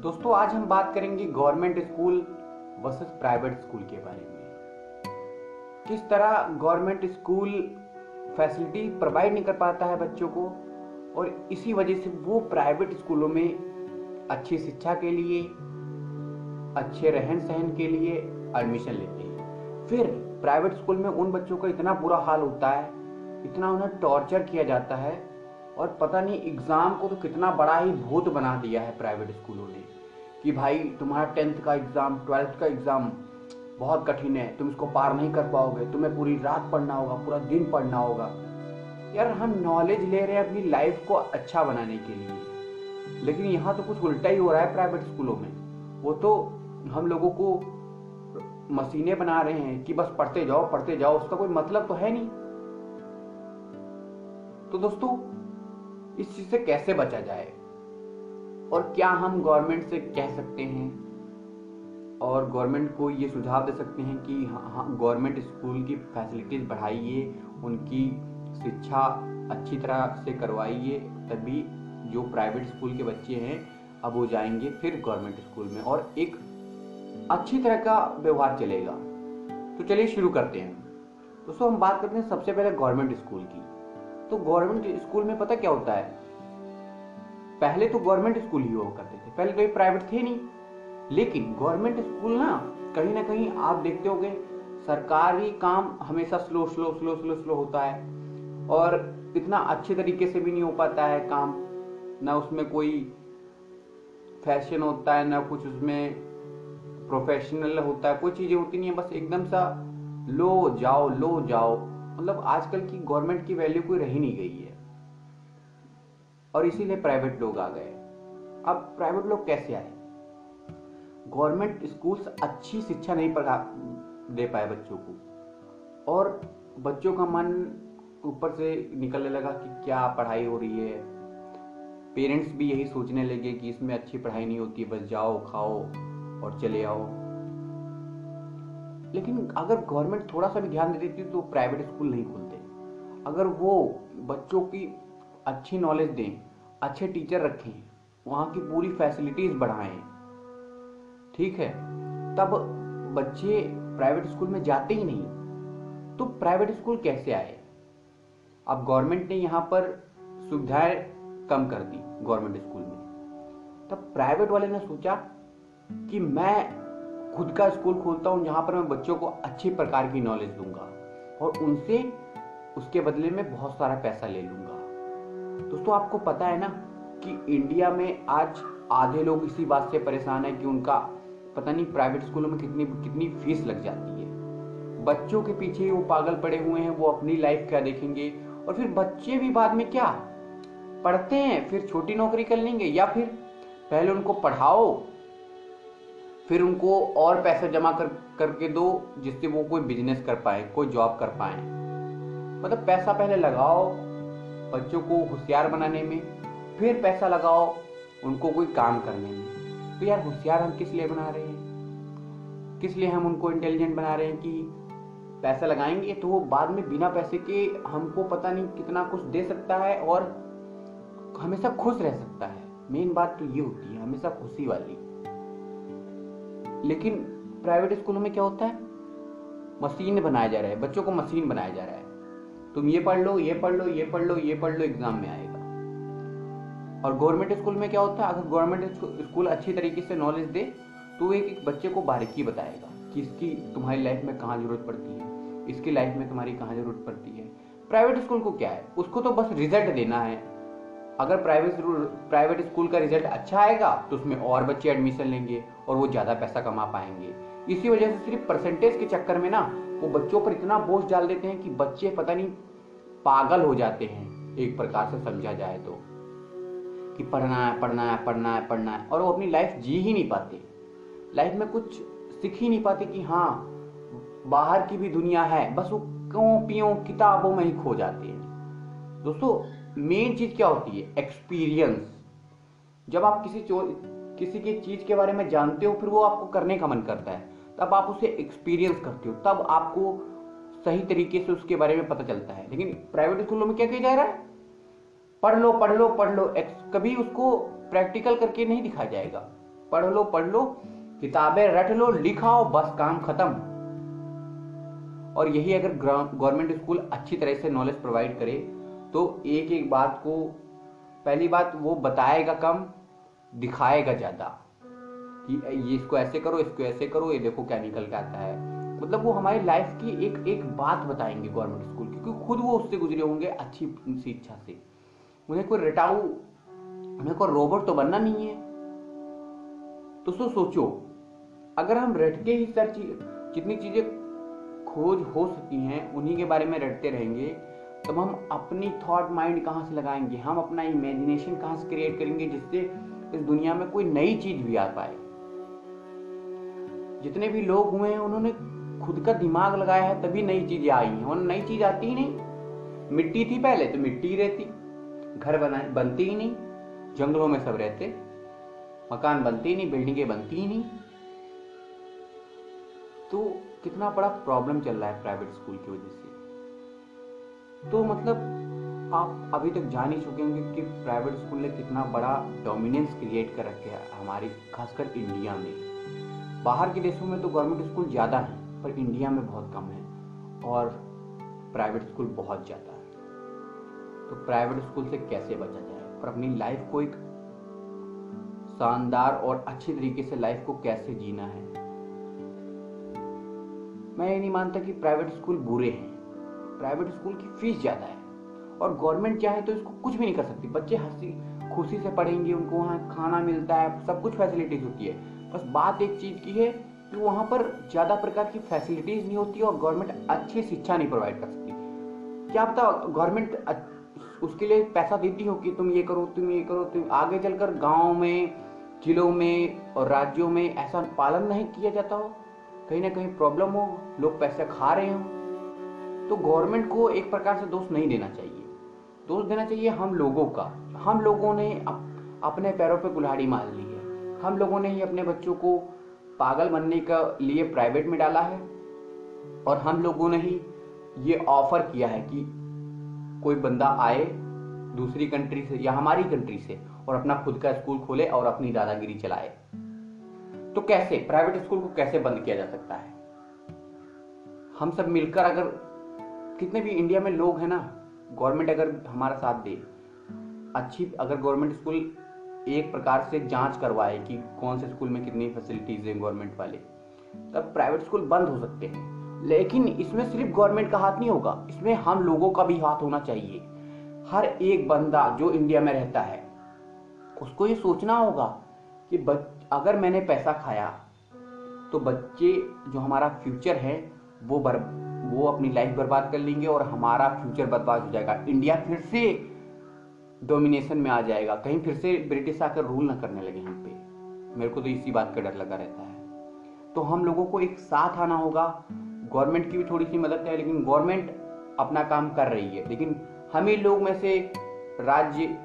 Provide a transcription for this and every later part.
दोस्तों, आज हम बात करेंगे government school versus private school के बारे में। किस तरह गवर्नमेंट स्कूल फैसिलिटी प्रोवाइड नहीं कर पाता है बच्चों को, और इसी वजह से वो प्राइवेट स्कूलों में अच्छी शिक्षा के लिए, अच्छे रहन सहन के लिए एडमिशन लेते हैं। फिर प्राइवेट स्कूल में उन बच्चों का इतना बुरा हाल होता है, इतना उन्हें टॉर्चर किया जाता है और पता नहीं एग्ज़ाम को तो कितना बड़ा ही भूत बना दिया है प्राइवेट स्कूलों ने कि भाई तुम्हारा टेंथ का एग्ज़ाम ट्वेल्थ का एग्ज़ाम बहुत कठिन है, तुम इसको पार नहीं कर पाओगे, तुम्हें पूरी रात पढ़ना होगा, पूरा दिन पढ़ना होगा। यार हम नॉलेज ले रहे हैं अपनी लाइफ को अच्छा बनाने के लिए। लेकिन यहाँ तो कुछ उल्टा ही हो रहा है प्राइवेट स्कूलों में। वो तो हम लोगों को मशीनें बना रहे हैं कि बस पढ़ते जाओ पढ़ते जाओ, उसका कोई मतलब तो है नहीं। तो दोस्तों इस चीज़ से कैसे बचा जाए? और क्या हम गवर्नमेंट से कह सकते हैं? और गवर्नमेंट को ये सुझाव दे सकते हैं कि हाँ गवर्नमेंट स्कूल की फैसिलिटीज़ बढ़ाइए, उनकी शिक्षा अच्छी तरह से करवाइए, तभी जो प्राइवेट स्कूल के बच्चे हैं, अब वो जाएँगे फिर गवर्नमेंट स्कूल में और एक अच्छी तरह का व्यवहार चलेगा। तो चलिए शुरू करते हैं। दोस्तों, हम बात करते हैं सबसे पहले गवर्नमेंट स्कूल की। तो गवर्नमेंट स्कूल में पता क्या होता है? पहले तो गवर्नमेंट स्कूल ही हुआ करते थे। पहले तो प्राइवेट थे नहीं। लेकिन गवर्नमेंट स्कूल ना, कहीं ना कहीं आप देखते होगे, सरकारी काम हमेशा slow slow slow slow slow होता है। और इतना अच्छे तरीके से भी नहीं हो पाता है काम। ना उसमें कोई फ़ैशन होता है, ना कुछ उसमें प्रोफेशनल होता है, कोई चीज़ें होती नहीं है। बस एकदम सा, लो जाओ लो जाओ। मतलब आजकल की गवर्नमेंट की वैल्यू कोई रही नहीं गई है। और इसीलिए प्राइवेट लोग आ गए। अब प्राइवेट लोग कैसे आए? गवर्नमेंट स्कूल्स अच्छी शिक्षा नहीं पढ़ा, दे पाए बच्चों को। और बच्चों का मन ऊपर से निकलने लगा कि क्या पढ़ाई हो रही है। पेरेंट्स भी यही सोचने लगे कि इसमें अच्छी पढ़ाई नहीं होती, बस जाओ, खाओ और चले आओ। लेकिन अगर गवर्नमेंट थोड़ा सा भी ध्यान दे देती तो प्राइवेट स्कूल नहीं खुलते। अगर वो बच्चों की अच्छी नॉलेज दें, अच्छे टीचर रखें, वहाँ की पूरी फैसिलिटीज़ बढ़ाएँ, ठीक है? तब बच्चे प्राइवेट स्कूल में जाते ही नहीं। तो प्राइवेट स्कूल कैसे आए? अब गवर्नमेंट ने यहाँ पर सुविधाएँ कम कर दी गवर्नमेंट स्कूल में। तब प्राइवेट वाले ने सोचा कि मैं खुद का स्कूल खोलता हूँ जहाँ पर मैं बच्चों को अच्छी प्रकार की नॉलेज दूँगा और उनसे उसके बदले में बहुत सारा पैसा ले लूँगा। दोस्तों, आपको पता है ना कि इंडिया में आज आधे लोग इसी बात से परेशान है कि उनका पता नहीं प्राइवेट स्कूलों में कितनी कितनी फ़ीस लग जाती है। बच्चों के पीछे वो पागल पड़े हुए हैं, वो अपनी लाइफ क्या देखेंगे? और फिर बच्चे भी बाद में क्या? पढ़ते हैं, फिर छोटी नौकरी कर लेंगे या फिर पहले उनको पढ़ाओ फिर उनको और पैसा जमा कर, करके दो, जिससे वो कोई बिज़नेस कर पाए, कोई जॉब कर पाए। मतलब पैसा पहले लगाओ बच्चों को होशियार बनाने में, फिर पैसा लगाओ उनको कोई काम करने में। तो यार होशियार हम किस लिए बना रहे हैं? किस लिए हम उनको इंटेलिजेंट बना रहे हैं कि पैसा लगाएँगे तो वो बाद में बिना पैसे के हमको पता नहीं कितना कुछ दे सकता है और हमेशा खुश रह सकता है। मेन बात तो ये होती है, हमेशा खुशी वाली। लेकिन प्राइवेट स्कूलों में क्या होता है? मशीन बनाया जा रहा है, बच्चों को मशीन बनाया जा रहा है। तुम ये पढ़ लो, ये पढ़ लो, ये पढ़ लो, ये पढ़ लो एग्ज़ाम में आएगा। और गवर्नमेंट स्कूल में क्या होता है? अगर गवर्नमेंट स्कूल अच्छी तरीके से नॉलेज दे तो एक एक बच्चे को बारीकी बताएगा कि इसकी तुम्हारी लाइफ में कहाँ ज़रूरत पड़ती है, इसकी लाइफ में तुम्हारी कहाँ ज़रूरत पड़ती है। प्राइवेट स्कूल को क्या है? उसको तो बस रिज़ल्ट देना है। अगर प्राइवेट प्राइवेट स्कूल का रिज़ल्ट अच्छा आएगा तो उसमें और बच्चे एडमिशन लेंगे और वो ज़्यादा पैसा कमा पाएँगे। इसी वजह से सिर्फ़ परसेंटेज के चक्कर में ना, वो बच्चों पर इतना बोझ डाल देते हैं कि बच्चे पता नहीं पागल हो जाते हैं, एक प्रकार से समझा जाए तो। कि पढ़ना है पढ़ना है पढ़ना है पढ़ना है, और वो अपनी लाइफ जी ही नहीं पाते। लाइफ में कुछ सीख ही नहीं पाते कि हाँ बाहर की भी दुनिया है, बस वो कॉपियों किताबों में ही खो जाते हैं। दोस्तों मेन चीज़ क्या होती है? एक्सपीरियंस जब आप किसी किसी की चीज़ के बारे में जानते हो, फिर वो आपको करने का मन करता है। तब आप उसे एक्सपीरियंस करते हो। तब आपको सही तरीके से उसके बारे में पता चलता है। लेकिन प्राइवेट स्कूलों में क्या किया जा रहा है? पढ़ लो पढ़ लो पढ़ लो। कभी उसको प्रैक्टिकल करके नहीं दिखाया जाएगा। पढ़ लो पढ़ लो। किताबें रट लो, लिखाओ, बस काम खत्म। और यही अगर गवर्नमेंट स्कूल अच्छी तरह से नॉलेज प्रोवाइड करे तो एक एक बात को, पहली बात वो बताएगा कम, दिखाएगा ज़्यादा, कि ये इसको ऐसे करो, इसको ऐसे करो, ये देखो क्या निकल के आता है। मतलब वो हमारी लाइफ की एक एक बात बताएँगे गवर्नमेंट स्कूल क्योंकि खुद वो उससे गुजरे होंगे अच्छी शिक्षा से। उन्हें कोई रटाऊ, उन्हें कोई रोबोट तो बनना नहीं है। तो सो सोचो, अगर हम रट के ही सर जितनी चीज़ें खोज हो सकती हैं, उन्हीं के बारे में रटते रहेंगे तब हम अपनी थॉट माइंड कहाँ से लगाएँगे? हम अपना इमेजिनेशन कहाँ से क्रिएट करेंगे जिससे इस दुनिया में कोई नई चीज़ भी आ पाए? जितने भी लोग हुए हैं, उन्होंने खुद का दिमाग लगाया है, तभी नई चीज़ें आई हैं। और नई चीज़ आती ही नहीं। मिट्टी थी पहले तो मिट्टी ही रहती। घर बना, बनती ही नहीं। जंगलों में सब रहते। मकान बनते ही नहीं, बिल्डिंगें बनती ही नहीं। तो कितना बड़ा प्रॉब्लम चल रहा है प्राइवेट स्कूल की वजह से। तो मतलब आप अभी तक जान ही चुके होंगे कि प्राइवेट स्कूल ने कितना बड़ा डोमिनेंस क्रिएट कर रखे है हमारी, खासकर इंडिया में। बाहर के देशों में तो गवर्नमेंट स्कूल ज़्यादा हैं, पर इंडिया में बहुत कम है और प्राइवेट स्कूल बहुत ज़्यादा है। तो प्राइवेट स्कूल से कैसे बचा जाए और अपनी लाइफ को एक शानदार और अच्छे तरीके से लाइफ को कैसे जीना है? मैं ये नहीं मानता कि प्राइवेट स्कूल बुरे हैं। प्राइवेट स्कूल की फ़ीस ज़्यादा है। और गवर्नमेंट चाहे तो इसको कुछ भी नहीं कर सकती। बच्चे हँसी, खुशी से पढ़ेंगे, उनको वहाँ खाना मिलता है, सब कुछ फैसिलिटीज़ होती है। बस बात एक चीज़ की है कि वहाँ पर ज़्यादा प्रकार की फैसिलिटीज़ नहीं होती और गवर्नमेंट अच्छी शिक्षा नहीं प्रोवाइड कर सकती। क्या पता गवर्नमेंट उसके लिए पैसा देती हो कि तुम ये करो, तुम ये करो, तुम आगे चलकर गाँव में, जिलों में और राज्यों में ऐसा पालन नहीं किया जाता हो? कहीं ना कहीं प्रॉब्लम हो, लोग पैसे खा रहे हो। तो गवर्नमेंट को एक प्रकार से दोष नहीं देना चाहिए। दोष देना चाहिए हम लोगों का। हम लोगों ने अप, अपने पैरों पे कुल्हाड़ी मार ली है। हम लोगों ने ही अपने बच्चों को पागल बनने का लिए प्राइवेट में डाला है और हम लोगों ने ही ये ऑफ़र किया है कि कोई बंदा आए दूसरी कंट्री से या हमारी कंट्री से और अपना खुद का स्कूल खोले और अपनी दादागिरी चलाए। तो कैसे? प्राइवेट स्कूल को कैसे बंद किया जा सकता है? हम सब मिलकर अगर कितने भी इंडिया में लोग हैं ना गवर्नमेंट अगर हमारा साथ दे अच्छी अगर गवर्नमेंट स्कूल एक प्रकार से जाँच करवाए कि कौन से स्कूल में कितनी फैसिलिटीज़ है गवर्नमेंट वाले तब प्राइवेट स्कूल बंद हो सकते हैं। लेकिन इसमें सिर्फ़ गवर्नमेंट का हाथ नहीं होगा इसमें हम लोगों का भी हाथ होना चाहिए। हर एक बंदा जो इंडिया में रहता है उसको ये सोचना होगा कि बच, अगर मैंने पैसा खाया तो बच्चे जो हमारा फ्यूचर है वो बर, वो अपनी लाइफ बर्बाद कर लेंगे और हमारा फ्यूचर बर्बाद हो जाएगा। इंडिया फिर से डोमिनेशन में आ जाएगा। कहीं फिर से ब्रिटिश आकर रूल ना करने लगे हम पे। मेरे को तो इसी बात का डर लगा रहता है। तो हम लोगों को एक साथ आना होगा। गवर्नमेंट की भी थोड़ी सी मदद है, लेकिन गवर्नमेंट अपना काम कर रही है। लेकिन हम ही लोग में से राज्य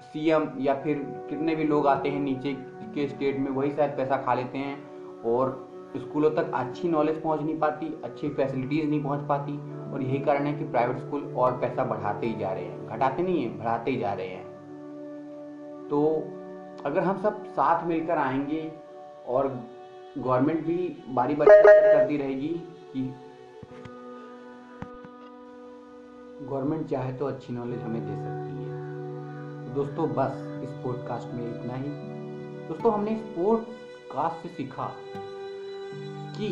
सीएम या फिर कितने भी लोग आते हैं नीचे के स्टेट में, वही शायद पैसा खा लेते हैं और स्कूलों तक अच्छी नॉलेज पहुँच नहीं पाती, अच्छी फैसिलिटीज़ नहीं पहुँच पाती और यही कारण है कि प्राइवेट स्कूल और पैसा बढ़ाते ही जा रहे हैं। घटाते नहीं है, बढ़ाते ही जा रहे हैं। तो अगर हम सब साथ मिलकर आएँगे और गवर्नमेंट भी बारी बारी करती रहेगी कि गवर्नमेंट चाहे तो अच्छी नॉलेज हमें दे सकती है। दोस्तों, बस इस पॉडकास्ट में इतना ही। दोस्तों, हमने इस पॉडकास्ट से सीखा। कि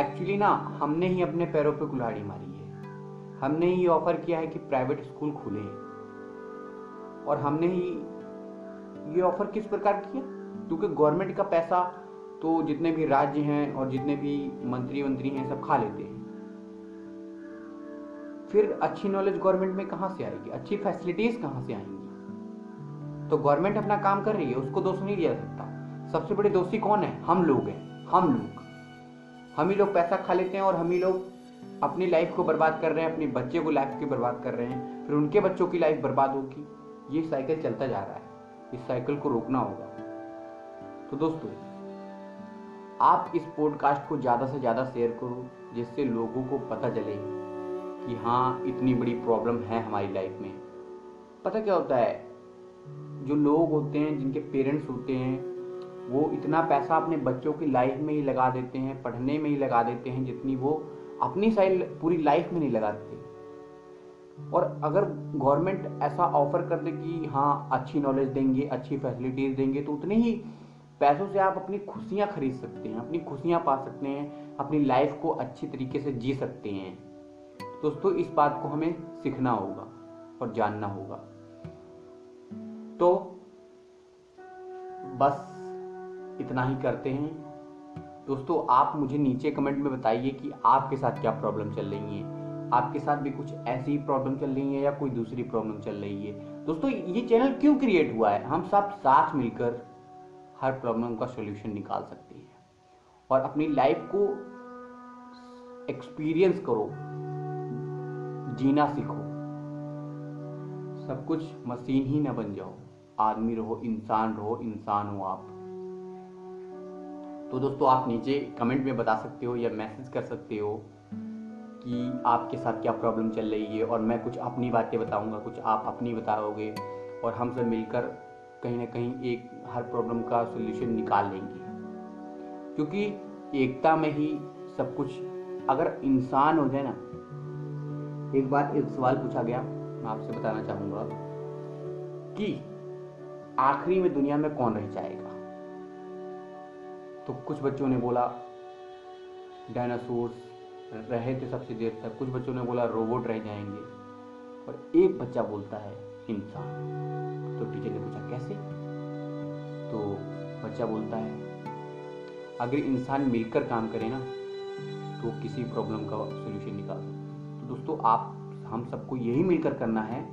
एक्चुअली ना हमने ही अपने पैरों पे कुल्हाड़ी मारी है। हमने ही ऑफ़र किया है कि प्राइवेट स्कूल खुले। और हमने ही ये ऑफ़र किस प्रकार किया? क्योंकि गवर्नमेंट का पैसा तो जितने भी राज्य हैं और जितने भी मंत्री मंत्री हैं, सब खा लेते हैं। फिर अच्छी नॉलेज गवर्नमेंट में कहाँ से आएगी? अच्छी फैसिलिटीज़ कहाँ से आएँगी? तो गवर्नमेंट अपना काम कर रही है, उसको दोष नहीं दिया सकता। सबसे बड़े दोषी कौन है? हम लोग हैं। हम लोग। हम ही लोग पैसा खा लेते हैं और हम ही लोग अपनी लाइफ को बर्बाद कर रहे हैं, अपने बच्चे को लाइफ की बर्बाद कर रहे हैं। फिर उनके बच्चों की लाइफ बर्बाद होगी। ये साइकिल चलता जा रहा है। इस साइकिल को रोकना होगा। तो दोस्तों, आप इस पॉडकास्ट को ज़्यादा से ज़्यादा शेयर करो, जिससे लोगों को पता चले कि हाँ इतनी बड़ी प्रॉब्लम है हमारी लाइफ में। पता क्या होता है? जो लोग होते हैं, जिनके पेरेंट्स होते हैं वो इतना पैसा अपने बच्चों की लाइफ में ही लगा देते हैं, पढ़ने में ही लगा देते हैं, जितनी वो अपनी साइड पूरी लाइफ में नहीं लगाते और अगर गवर्नमेंट ऐसा ऑफ़र कर दे कि हाँ अच्छी नॉलेज देंगे, अच्छी फैसिलिटीज़ देंगे तो उतने ही पैसों से आप अपनी खुशियाँ खरीद सकते हैं, अपनी खुशियाँ पा सकते हैं, अपनी लाइफ को अच्छी तरीके से जी सकते हैं। दोस्तों, इस बात को हमें सीखना होगा और जानना होगा। तो बस इतना ही करते हैं। दोस्तों, आप मुझे नीचे कमेंट में बताइए कि आपके साथ क्या प्रॉब्लम चल रही है। आपके साथ भी कुछ ऐसी प्रॉब्लम चल रही है या कोई दूसरी प्रॉब्लम चल रही है? दोस्तों, ये चैनल क्यों क्रिएट हुआ है? हम सब साथ मिलकर हर प्रॉब्लम का सोल्यूशन निकाल सकते हैं। और अपनी लाइफ को एक्सपीरियंस करो। जीना सीखो। सब कुछ मशीन ही ना बन जाओ। आदमी रहो, इंसान रहो, इंसान हो आप। तो दोस्तों, आप नीचे कमेंट में बता सकते हो या मैसेज कर सकते हो कि आपके साथ क्या प्रॉब्लम चल रही है और मैं कुछ अपनी बातें बताऊँगा, कुछ आप अपनी बताओगे और हम सब मिलकर कहीं ना कहीं एक हर प्रॉब्लम का सोल्यूशन निकाल लेंगे। क्योंकि एकता में ही सब कुछ, अगर इंसान हो जाए ना, एक बार एक सवाल पूछा गया, मैं आपसे बताना चाहूँगा कि आखिरी में दुनिया में कौन रह जाएगा? तो कुछ बच्चों ने बोला, डायनासोर्स रहे थे सबसे देर तक। कुछ बच्चों ने बोला, रोबोट रह जाएँगे। और एक बच्चा बोलता है, इंसान। तो टीचर ने पूछा, कैसे? तो बच्चा बोलता है, अगर इंसान मिलकर काम करे ना तो किसी प्रॉब्लम का सोल्यूशन निकाल सकते तो दोस्तों, आप, हम सबको यही मिलकर करना है,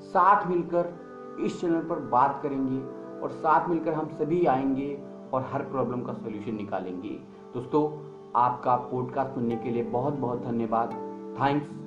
साथ मिलकर इस चैनल पर बात करेंगे और साथ मिलकर हम सभी आएँगे और हर प्रॉब्लम का सोल्यूशन निकालेंगे। दोस्तों, आपका पॉडकास्ट सुनने के लिए बहुत बहुत धन्यवाद। थैंक्स